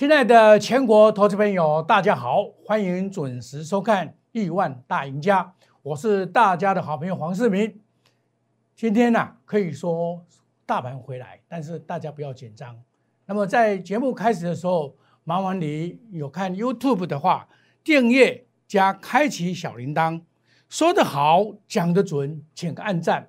亲爱的全国投资朋友，大家好，欢迎准时收看《亿万大赢家》，我是大家的好朋友黄世明。今天呢，可以说大盘回来，但是大家不要紧张。那么在节目开始的时候，麻烦你有看 YouTube 的话，订阅加开启小铃铛。说得好，讲得准，请按赞。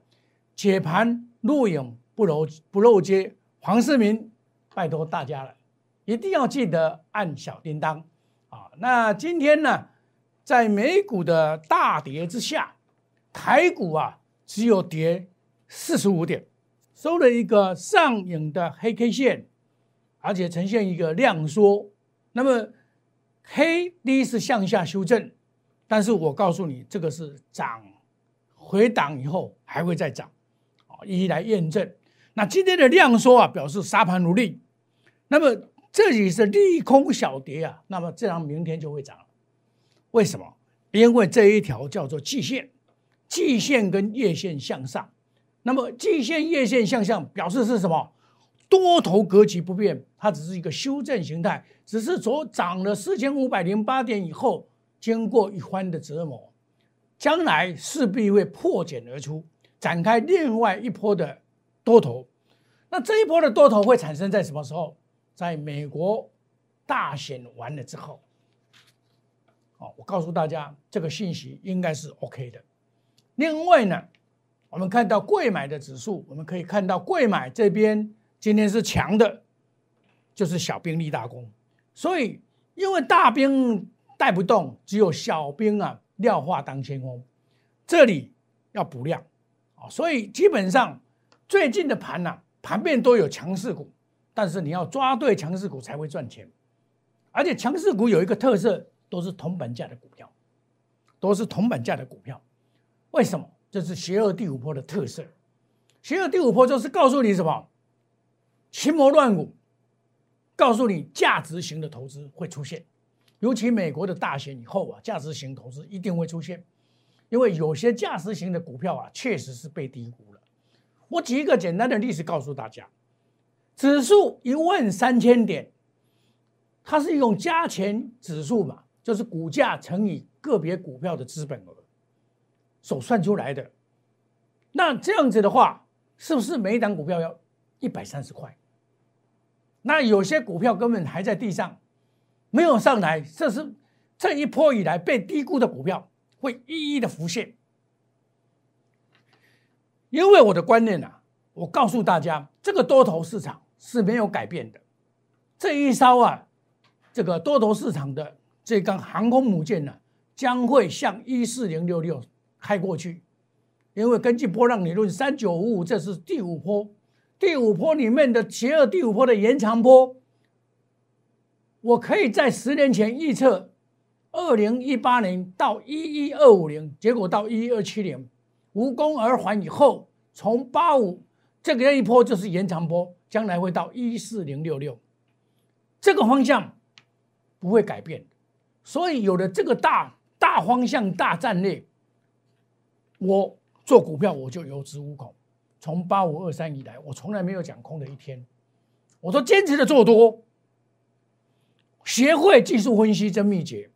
解盘录影不漏不漏接，黄世明，拜托大家了。一定要记得按小叮当啊！那今天呢，在美股的大跌之下，台股啊只有跌四十五点，收了一个上影的黑 K 线，而且呈现一个量缩。那么黑 D 是向下修正，但是我告诉你，这个是涨回档以后还会再涨啊，一一来验证。那今天的量缩啊，表示沙盘如力。那么这里是利空小跌啊，那么这样明天就会涨。为什么？因为这一条叫做季线，季线跟月线向上。那么季线、月线向上表示是什么？多头格局不变，它只是一个修正形态，只是从涨了四千五百零八点以后，经过一番的折磨，将来势必会破茧而出，展开另外一波的多头。那这一波的多头会产生在什么时候？在美国大选完了之后，哦，我告诉大家，这个信息应该是 OK 的。另外呢，我们看到贵买的指数，我们可以看到贵买这边今天是强的，就是小兵立大功。所以，因为大兵带不动，只有小兵啊廖化当先锋，这里要补量啊。所以基本上最近的盘呢，盘面都有强势股。但是你要抓对强势股才会赚钱，而且强势股有一个特色，都是同板价的股票，都是同板价的股票。为什么？这是邪恶第五波的特色。邪恶第五波就是告诉你什么？群魔乱舞，告诉你价值型的投资会出现。尤其美国的大选以后啊，价值型投资一定会出现，因为有些价值型的股票啊，确实是被低估了。我举一个简单的例子告诉大家。指数一万三千点，它是一种加权指数嘛，就是股价乘以个别股票的资本额所算出来的。那这样子的话，是不是每一档股票要一百三十块？那有些股票根本还在地上，没有上来，这是这一波以来被低估的股票会一一的浮现。因为我的观念啊，我告诉大家，这个多头市场。是没有改变的，这一艘啊，这个多头市场的这根航空母舰呢，将会向一四零六六开过去，因为根据波浪理论，三九五五这是第五波，第五波里面的邪恶第五波的延长波，我可以在十年前预测，二零一八年到一一二五零，结果到一一二七零无功而还以后，从八五这个一波就是延长波。将来会到一四零六六，这个方向不会改变，所以有了这个大大方向、大战略，我做股票我就有恃无恐。从八五二三以来，我从来没有讲空的一天，我都坚持的做多。学会技术分析真秘诀，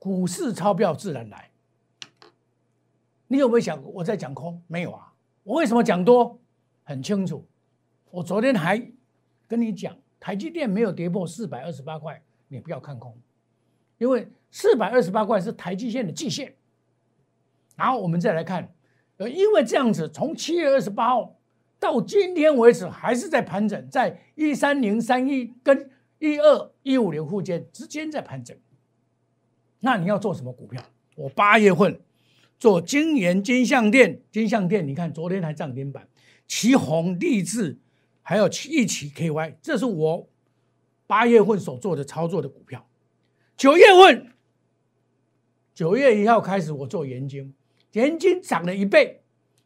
股市钞票自然来。你有没有想过我在讲空？没有啊，我为什么讲多？很清楚。我昨天还跟你讲，台积电没有跌破四百二十八块，你不要看空，因为四百二十八块是台积线的季线。然后我们再来看，呃，因为这样子，从七月二十八号到今天为止，还是在盘整，在一三零三一跟一二一五零附近之间在盘整。那你要做什么股票？我八月份做金源金相店，金相店，你看昨天还涨停板，旗宏立志。还有一起 KY，这是我八月份所做的操作的股票。九月份，九月一号开始我做研金，研金涨了一倍。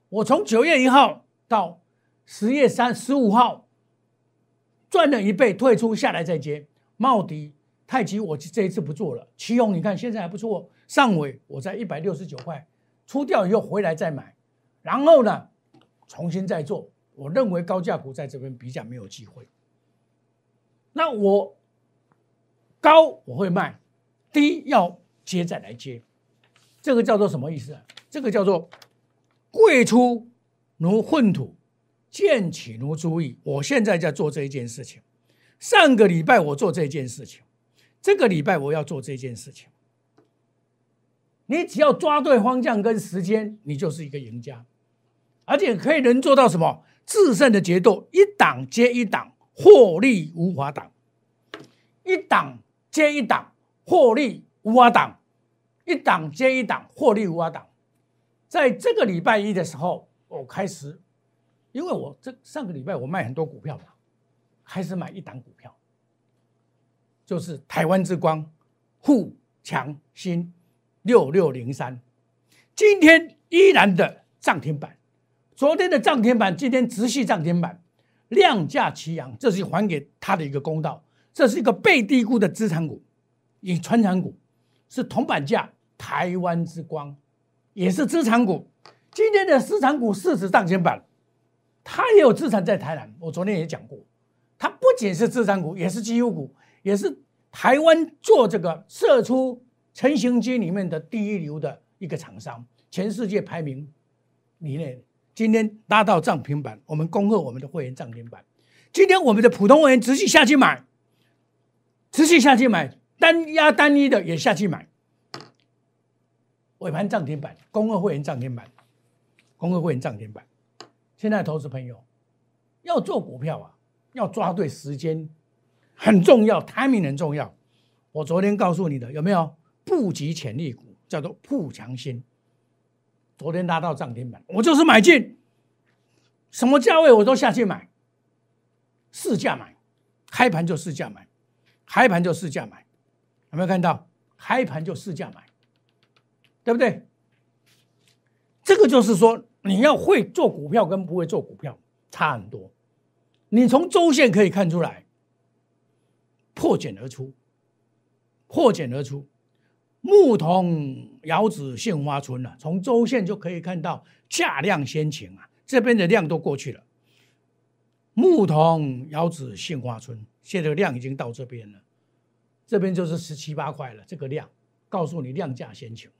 我从九月一号到十月三十五号赚了一倍，退出下来再接。茂迪、太极，我这一次不做了。奇宏，你看现在还不错。上尾我在一百六十九块出掉以后回来再买，然后呢重新再做。我认为高价股在这边比较没有机会。那我高我会卖，低要接再来接，这个叫做什么意思啊？这个叫做贵出如粪土，贱起如猪意。我现在在做这一件事情，上个礼拜我做这件事情，这个礼拜我要做这件事情。你只要抓对方向跟时间，你就是一个赢家，而且可以能做到什么？制胜的节奏，一档接一档，获利无法挡；一档接一档，获利无法挡；一档接一档，获利无法挡。在这个礼拜一的时候，我开始，因为我这上个礼拜我卖很多股票嘛，开始买一档股票，就是台湾之光、富强新六六零三，今天依然的涨停板。昨天的涨停板，今天直系涨停板，量价齐扬，这是还给他的一个公道。这是一个被低估的资产股，以传产股是铜板价，台湾之光也是资产股。今天的资产股市值涨停板，它也有资产在台南。我昨天也讲过，它不仅是资产股，也是绩优股，也是台湾做这个射出成型机里面的第一流的一个厂商，全世界排名里面。今天拉到涨停板，我们恭贺我们的会员涨停板。今天我们的普通会员持续下去买，持续下去买，单压单一的也下去买。尾盘涨停板，恭贺会员涨停板，恭贺会员涨停板。现在投资朋友要做股票啊，要抓对时间，很重要，timing 很重要。我昨天告诉你的有没有布局潜力股，叫做富强新。昨天拉到涨停板，我就是买进，什么价位我都下去买，市价买，开盘就市价买，开盘就市价买，有没有看到？开盘就市价买，对不对？这个就是说，你要会做股票跟不会做股票差很多。你从周线可以看出来，破茧而出，破茧而出。牧童遥指杏花村了，从周线就可以看到价量先行啊，这边的量都过去了。牧童遥指杏花村，现在量已经到这边了，这边就是十七八块了。这个量告诉你量价先行。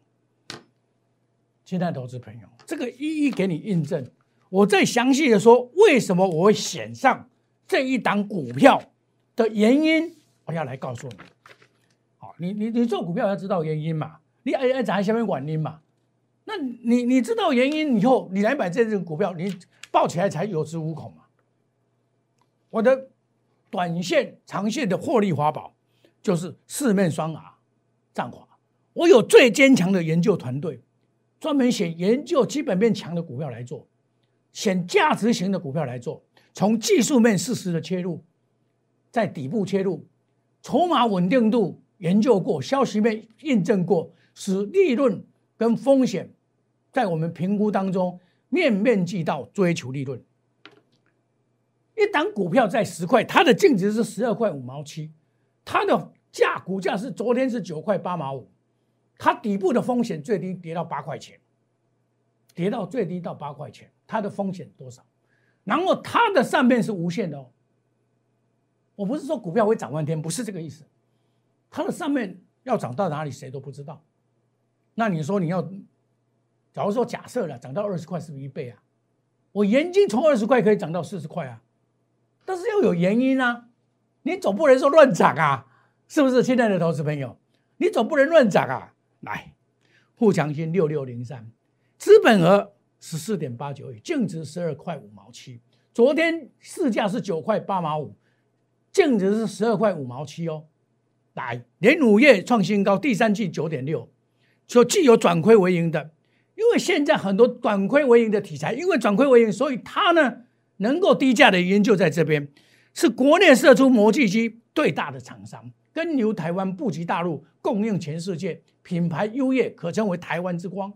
亲爱的投资朋友，这个一一给你印证。我再详细的说，为什么我会选上这一档股票的原因，我要来告诉你。你你你做股票要知道原因嘛？你爱爱在下面管因嘛？那你你知道原因以后，你来买这只股票，你抱起来才有恃无恐嘛？我的短线、长线的获利法宝就是四面双牙，战法。我有最坚强的研究团队，专门选研究基本面强的股票来做，选价值型的股票来做，从技术面适时的切入，在底部切入，筹码稳定度。研究过，消息面印证过，使利润跟风险在我们评估当中面面俱到，追求利润。一档股票在十块，它的净值是十二块五毛七，它的价股价是昨天是九块八毛五，它底部的风险最低跌到八块钱，跌到最低到八块钱，它的风险多少？然后它的上面是无限的哦。我不是说股票会涨半天，不是这个意思。它的上面要涨到哪里，谁都不知道。那你说你要，假如说假设了涨到二十块，是不是一倍啊？我研究从二十块可以涨到四十块啊，但是要有原因啊。你总不能说乱涨啊，是不是？亲爱的投资朋友，你总不能乱涨啊。来，富强新六六零三，资本额十四点八九亿，净值十二块五毛七，昨天市价是九块八毛五，净值是十二块五毛七哦。来，连五月创新高，第三季九点六，说既有转亏为盈的，因为现在很多转亏为盈的题材，因为转亏为盈，所以它呢能够低价的原因就在这边，是国内射出模具机最大的厂商，跟留台湾布局大陆，供应全世界，品牌优越，可称为台湾之光。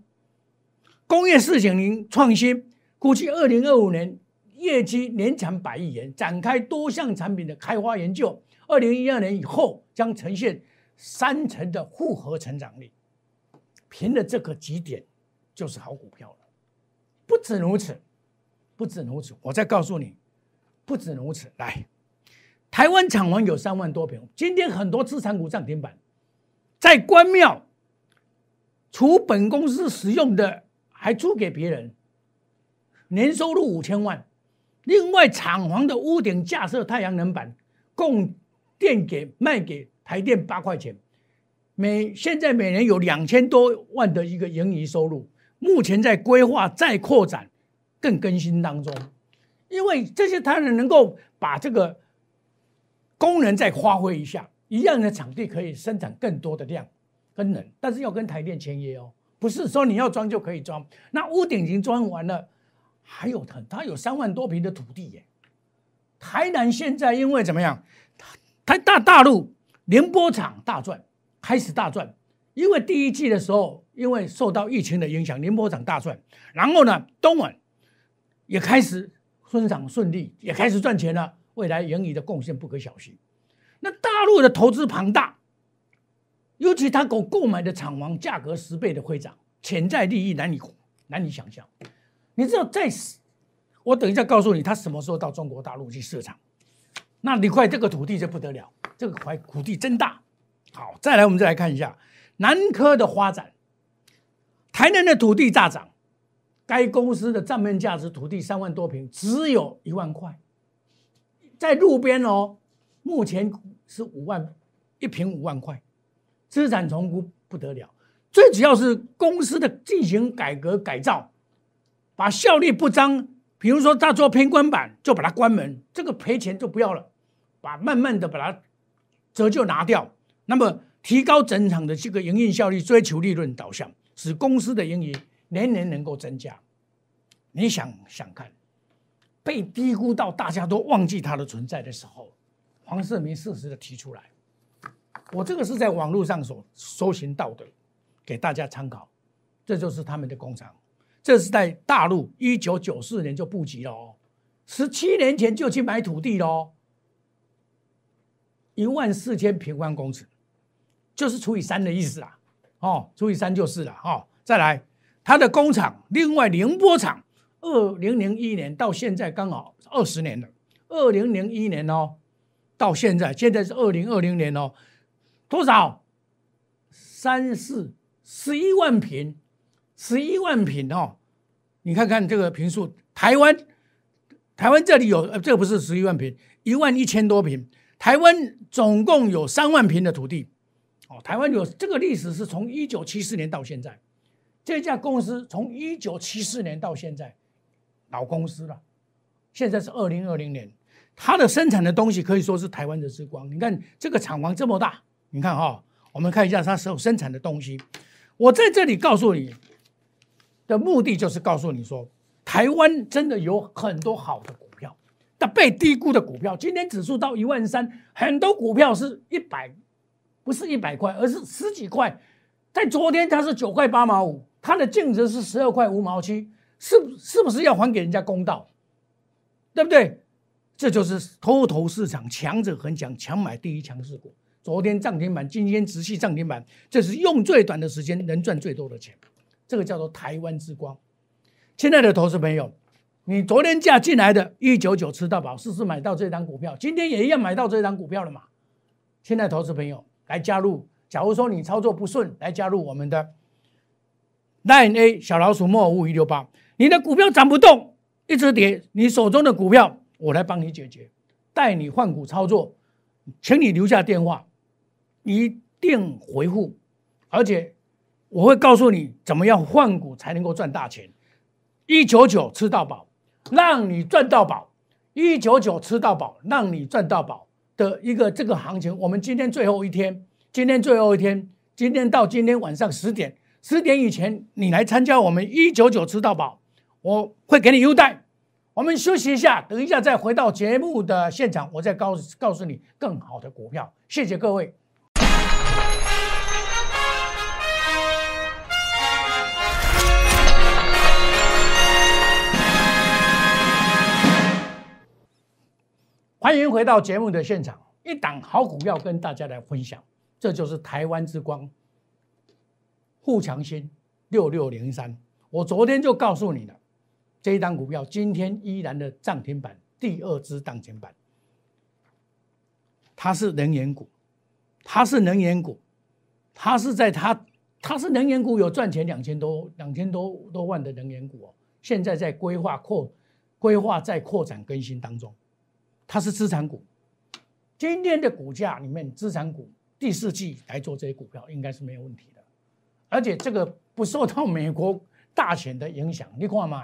工业四点零创新，估计二零二五年业绩年产百亿元，展开多项产品的开发研究。二零一二年以后将呈现三成的复合成长率，凭的这个几点就是好股票了。不止如此，不止如此，我再告诉你，不止如此。来，台湾厂房有三万多平，今天很多资产股涨停板，在关庙，除本公司使用的，还租给别人，年收入五千万。另外，厂房的屋顶架设太阳能板，共电给卖给台电八块钱，每现在每年有两千多万的一个盈余收入，目前在规划再扩展，更更新当中。因为这些太阳能够把这个功能再发挥一下，一样的场地可以生产更多的量跟能，但是要跟台电签约哦，不是说你要装就可以装。那屋顶已经装完了。还有很，它有三万多平的土地耶。台南现在因为怎么样？台大大陆联播厂大赚，开始大赚。因为第一季的时候，因为受到疫情的影响，联播厂大赚。然后呢，东莞也开始生产顺利，也开始赚钱了。未来盈余的贡献不可小觑。那大陆的投资庞大，尤其他购购买的厂房价格十倍的会涨，潜在利益难以难以想象。你知道，在我等一下告诉你，他什么时候到中国大陆去设厂？那你块这个土地就不得了，这个块土地真大。好，再来我们再来看一下南科的发展。台南的土地大涨，该公司的账面价值土地三万多平，只有一万块，在路边哦，目前是五万一平五万块，资产重估不得了。最主要是公司的进行改革改造。把效率不彰，比如说他做偏关板，就把它关门，这个赔钱就不要了，把慢慢的把它折旧拿掉，那么提高整场的这个营运效率，追求利润导向，使公司的盈余年年能够增加。你想想看，被低估到大家都忘记它的存在的时候，黄世明适时的提出来，我这个是在网络上所搜寻到的，给大家参考，这就是他们的工厂。这是在大陆，一九九四年就布局了哦，十七年前就去买土地喽，一万四千平方公尺，就是除以三的意思啦，哦，除以三就是了哦。再来，它的工厂，另外宁波厂，二零零一年到现在刚好二十年了，二零零一年哦，到现在，现在是二零二零年哦，多少？三四十一万平。十一万平哦，你看看这个平数，台湾，台湾这里有呃，这不是十一万平，一万一千多平，台湾总共有三万平的土地，哦，台湾有这个历史是从一九七四年到现在，这家公司从一九七四年到现在，老公司了，现在是二零二零年，它的生产的东西可以说是台湾的之光。你看这个厂房这么大，你看哈，我们看一下它所生产的东西，我在这里告诉你。的目的就是告诉你说，台湾真的有很多好的但被低估的股票，今天指数到一万三，很多股票是一百，不是一百块，而是十几块。在昨天它是九块八毛五，它的净值是十二块五毛七，是是不是要还给人家公道？对不对？这就是偷头市场，强者恒强，强买第一强势股。昨天涨停板，今天持续涨停板，这是用最短的时间能赚最多的钱。这个叫做台湾之光，亲爱的投资朋友，你昨天价进来的一九九吃到饱，试试买到这张股票？今天也一样买到这张股票了嘛？现在投资朋友，来加入。假如说你操作不顺，来加入我们的 Nine A 小老鼠莫五五一六八。你的股票涨不动，一直跌，你手中的股票我来帮你解决，带你换股操作，请你留下电话，一定回复，而且。我会告诉你怎么样换股才能够赚大钱，一九九吃到饱，让你赚到宝，一九九吃到饱，让你赚到宝的一个这个行情。我们今天最后一天，今天最后一天，今天到今天晚上十点，十点以前你来参加我们一九九吃到饱，我会给你优待。我们休息一下，等一下再回到节目的现场，我再告告诉你更好的股票。谢谢各位。欢迎回到节目的现场，一档好股票跟大家来分享，这就是台湾之光，富强新六六零三。我昨天就告诉你了，这一档股票今天依然的涨停板，第二支涨停板。它是能源股，它是能源股，它是在它它是能源股有赚钱两千多两千多多万的能源股哦，现在在规划扩规划在扩展更新当中，它是资产股。今天的股价里面，资产股第四季来做这些股票应该是没有问题的，而且这个不受到美国大选的影响。你看嘛，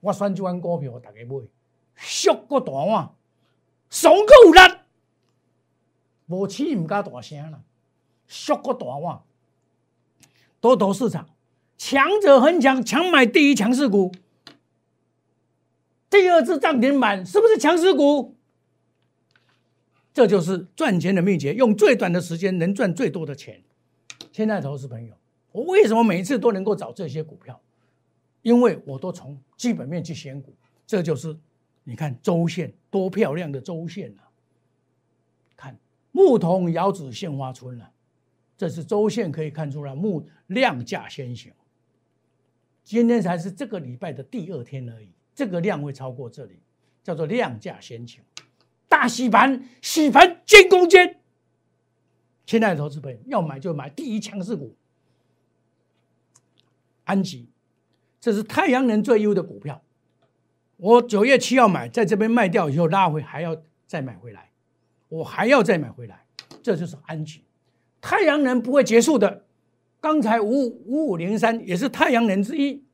我选这款股票，大家买，俗个大碗，爽个有力，无起唔加大声啦，俗个大碗，多头市场，强者恒强，强买第一强势股，第二次涨停板是不是强势股？这就是赚钱的秘诀，用最短的时间能赚最多的钱。现在投资朋友，我为什么每一次都能够找这些股票？因为我都从基本面去选股。这就是你看周线多漂亮的周线啊！看牧童遥指杏花村了，这是周线可以看出来木量价先行。今天才是这个礼拜的第二天而已，这个量会超过这里，叫做量价先行。大洗盘，洗盘见攻坚。亲爱的投资朋友，要买就买第一强势股，安吉，这是太阳能最优的股票。我九月七号买，在这边卖掉以后拉回，还要再买回来，我还要再买回来，这就是安吉。太阳能不会结束的。刚才五五五零三也是太阳能之一。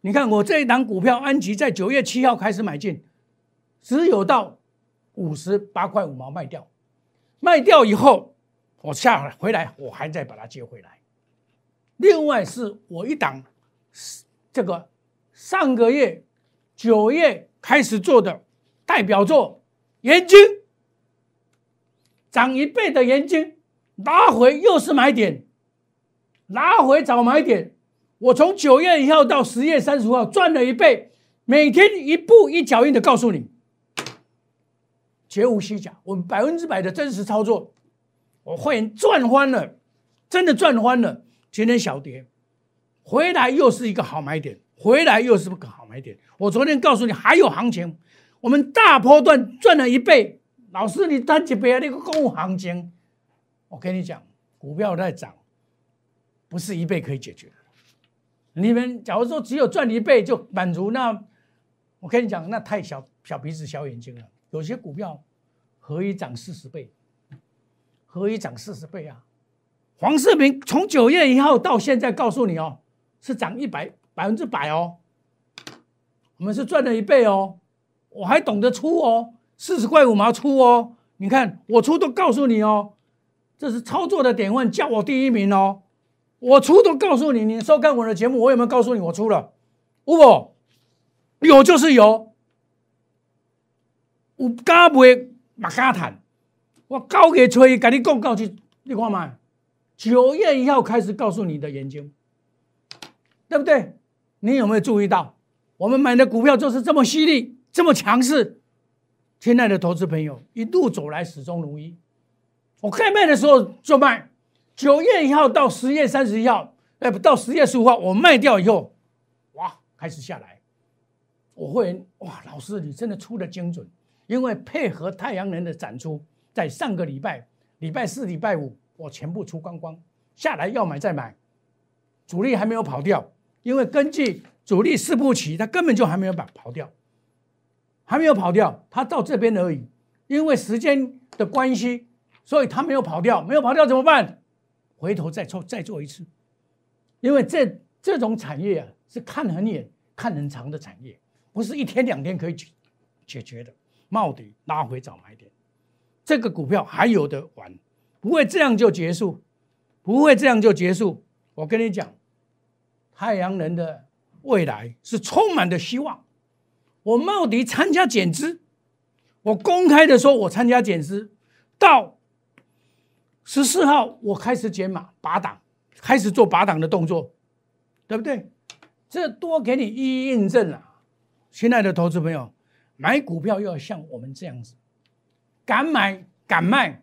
你看我这一档股票安吉，在九月七号开始买进，只有到。五十八块五毛卖掉，卖掉以后，我下回来，我还再把它接回来。另外是我一档，这个上个月九月开始做的代表作，盐金涨一倍的盐金，拉回又是买点，拉回找买点。我从九月一号到十月三十号赚了一倍，每天一步一脚印的告诉你。绝无虚假，我们百分之百的真实操作，我会员赚翻了，真的赚翻了。今天小跌，回来又是一个好买点，回来又是个好买点。我昨天告诉你还有行情，我们大波段赚了一倍。老师，你单几倍啊？那个公务行情，我跟你讲，股票在涨，不是一倍可以解决的。你们假如说只有赚一倍就满足，那我跟你讲，那太小小鼻子小眼睛了。有些股票可以涨四十倍，可以涨四十倍啊！黄世明从九月一号到现在告诉你哦，是涨一百百分之百哦，我们是赚了一倍哦，我还懂得出哦，四十块五毛出哦，你看我出都告诉你哦，这是操作的典范，叫我第一名哦，我出都告诉你，你收看我的节目，我有没有告诉你我出了？有，有就是有。有敢卖，嘛敢谈。我九月初跟你讲告去，你看嘛，九月一号开始告诉你的研究，对不对？你有没有注意到，我们买的股票就是这么犀利，这么强势？亲爱的投资朋友，一路走来始终如一。我该卖的时候就卖，九月一号到十月三十一号，哎，不到十月十五号，我卖掉以后，哇，开始下来。我会哇，老师你真的出的精准。因为配合太阳能的展出，在上个礼拜礼拜四、礼拜五，我全部出光光下来，要买再买，主力还没有跑掉。因为根据主力四步棋，他根本就还没有把跑掉，还没有跑掉，他到这边而已。因为时间的关系，所以他没有跑掉，没有跑掉怎么办？回头再做再做一次。因为这这种产业啊，是看很远、看很长的产业，不是一天两天可以解解决的。冒底拉回找买点，这个股票还有的玩，不会这样就结束，不会这样就结束。我跟你讲，太阳能的未来是充满的希望。我冒底参加减资，我公开的说，我参加减资，到十四号我开始减码拔档，开始做拔档的动作，对不对？这多给你一一印证了，亲爱的投资朋友。买股票又要像我们这样子，敢买敢卖，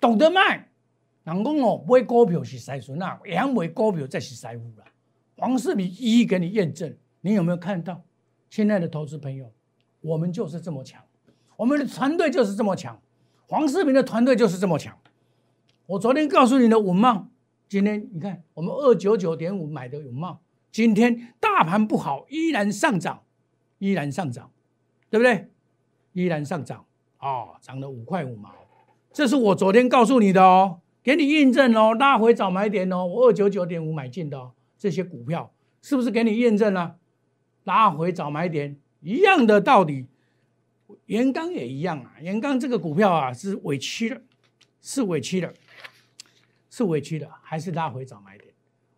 懂得卖。人讲哦，买股票是财孙啊，养买股票才是财富啦。黄世明一一给你验证，你有没有看到？亲爱的投资朋友，我们就是这么强，我们的团队就是这么强。黄世明的团队就是这么强。我昨天告诉你的文茂，今天你看我们二九九点五买的永茂，今天大盘不好，依然上涨，依然上涨，对不对？依然上涨，哦，涨了五块五毛，这是我昨天告诉你的哦，给你印证哦，拉回早买点哦，我二九九点五买进的哦，这些股票是不是给你验证了？拉回早买点一样的道理，元刚也一样啊，元刚这个股票啊是委屈了，是委屈了。是委屈的，还是拉回早买点？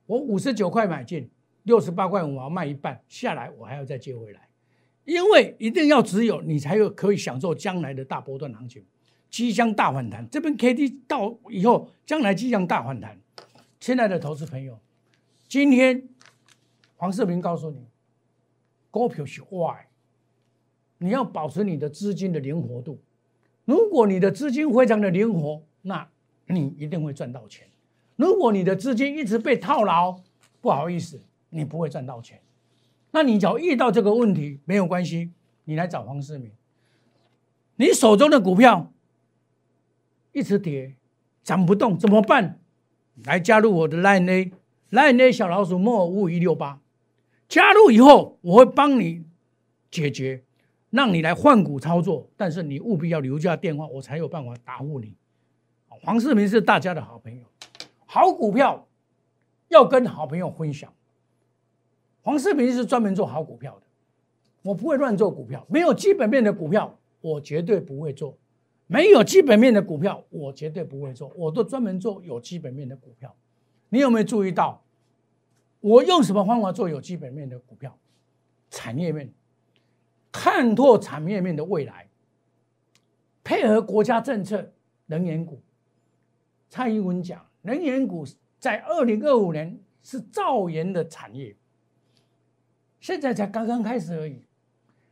我五十九块买进，六十八块五毛卖一半下来，我还要再接回来，因为一定要只有你才有可以享受将来的大波段行情，即将大反弹。这边 K D 到以后，将来即将大反弹。亲爱的投资朋友，今天黄世明告诉你，股票是坏，你要保持你的资金的灵活度。如果你的资金非常的灵活，那你一定会赚到钱。如果你的资金一直被套牢，不好意思，你不会赚到钱。那你只要遇到这个问题，没有关系，你来找黄世明。你手中的股票一直跌，涨不动怎么办？来加入我的 Line A，Line A 小老鼠莫五五一六八。加入以后，我会帮你解决，让你来换股操作。但是你务必要留下电话，我才有办法答复你。黄世明是大家的好朋友，好股票要跟好朋友分享。黄世平是专门做好股票的，我不会乱做股票，没有基本面的股票我绝对不会做，没有基本面的股票我绝对不会做，我都专门做有基本面的股票。你有没有注意到，我用什么方法做有基本面的股票？产业面，看透产业面的未来，配合国家政策，能源股。蔡英文讲，能源股在二零二五年是造盐的产业，现在才刚刚开始而已。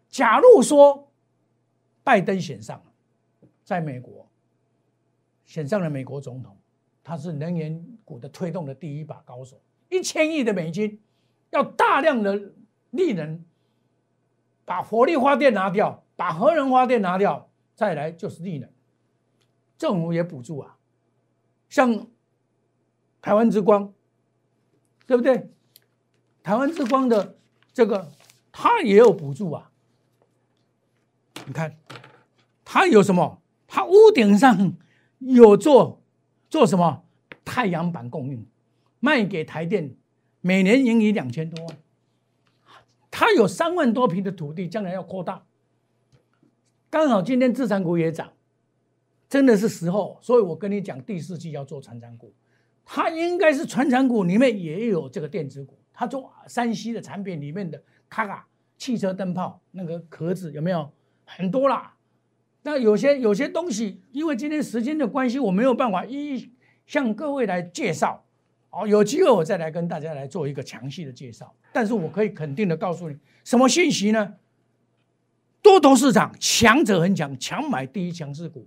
假如说拜登选上了，在美国选上了美国总统，他是能源股的推动的第一把高手，一千亿的美金，要大量的力能，把火力发电拿掉，把核能发电拿掉，再来就是力能，政府也补助啊。像台湾之光，对不对？台湾之光的这个，它也有补助啊。你看，它有什么？它屋顶上有做做什么？太阳板供应，卖给台电，每年盈余两千多万。它有三万多平的土地，将来要扩大。刚好今天资产股也涨。真的是时候，所以我跟你讲，第四季要做船长股，它应该是船长股里面也有这个电子股，它做山西的产品里面的卡卡汽车灯泡那个壳子有没有很多啦？那有些有些东西，因为今天时间的关系，我没有办法一一向各位来介绍。哦，有机会我再来跟大家来做一个详细的介绍。但是我可以肯定的告诉你，什么信息呢？多头市场强者很强，强买第一强势股。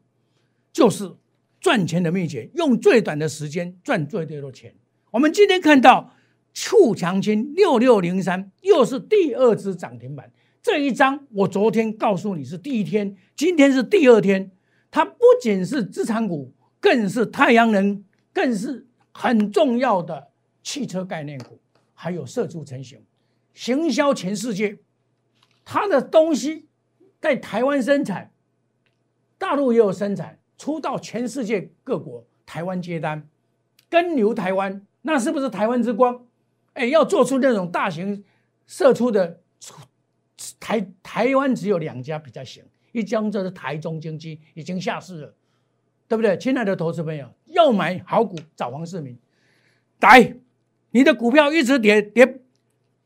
就是赚钱的秘诀，用最短的时间赚最多的钱。我们今天看到促强金六六零三又是第二只涨停板，这一张我昨天告诉你是第一天，今天是第二天。它不仅是资产股，更是太阳能，更是很重要的汽车概念股，还有射出成型，行销全世界。它的东西在台湾生产，大陆也有生产。出到全世界各国，台湾接单，跟牛台湾，那是不是台湾之光？哎，要做出那种大型射出的，台台湾只有两家比较行，一家就是台中经济已经下市了，对不对？亲爱的投资朋友，要买好股找黄世明，来，你的股票一直跌跌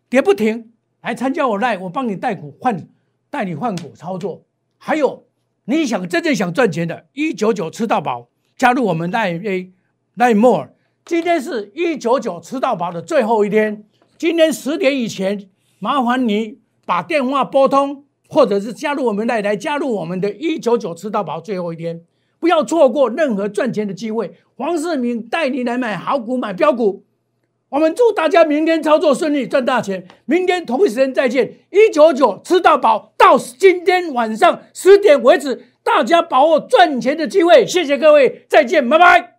跌不停，来参加我赖，我帮你带股换，带你换股操作，还有。你想真正想赚钱的，一九九吃到饱，加入我们赖 A 赖 More。今天是一九九吃到饱的最后一天，今天十点以前，麻烦你把电话拨通，或者是加入我们 Line 来加入我们的一九九吃到饱最后一天，不要错过任何赚钱的机会。黄世明带你来买好股、买标股。我们祝大家明天操作顺利，赚大钱。明天同一时间再见，一九九吃到饱，到今天晚上十点为止。大家把握赚钱的机会。谢谢各位，再见，拜拜。